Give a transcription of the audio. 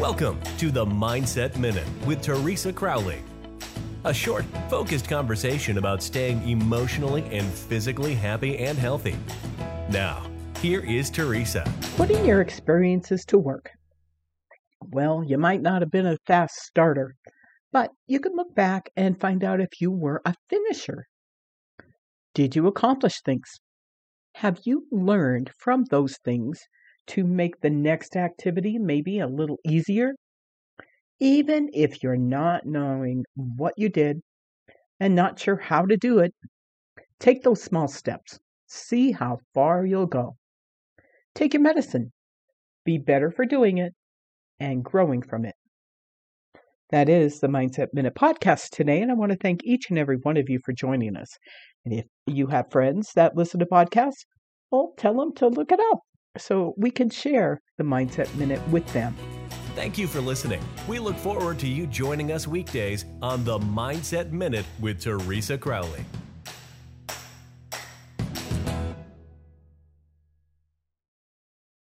Welcome to the Mindset Minute with Teresa Crowley. A short, focused conversation about staying emotionally and physically happy and healthy. Now, here is Teresa. Putting your experiences to work. Well, you might not have been a fast starter, but you can look back and find out if you were a finisher. Did you accomplish things? Have you learned from those things to make the next activity maybe a little easier? Even if you're not knowing what you did and not sure how to do it, take those small steps. See how far you'll go. Take your medicine. Be better for doing it and growing from it. That is the Mindset Minute podcast today, and I want to thank each and every one of you for joining us. And if you have friends that listen to podcasts, well, tell them to look it up so we can share the Mindset Minute with them. Thank you for listening. We look forward to you joining us weekdays on the Mindset Minute with Teresa Crowley.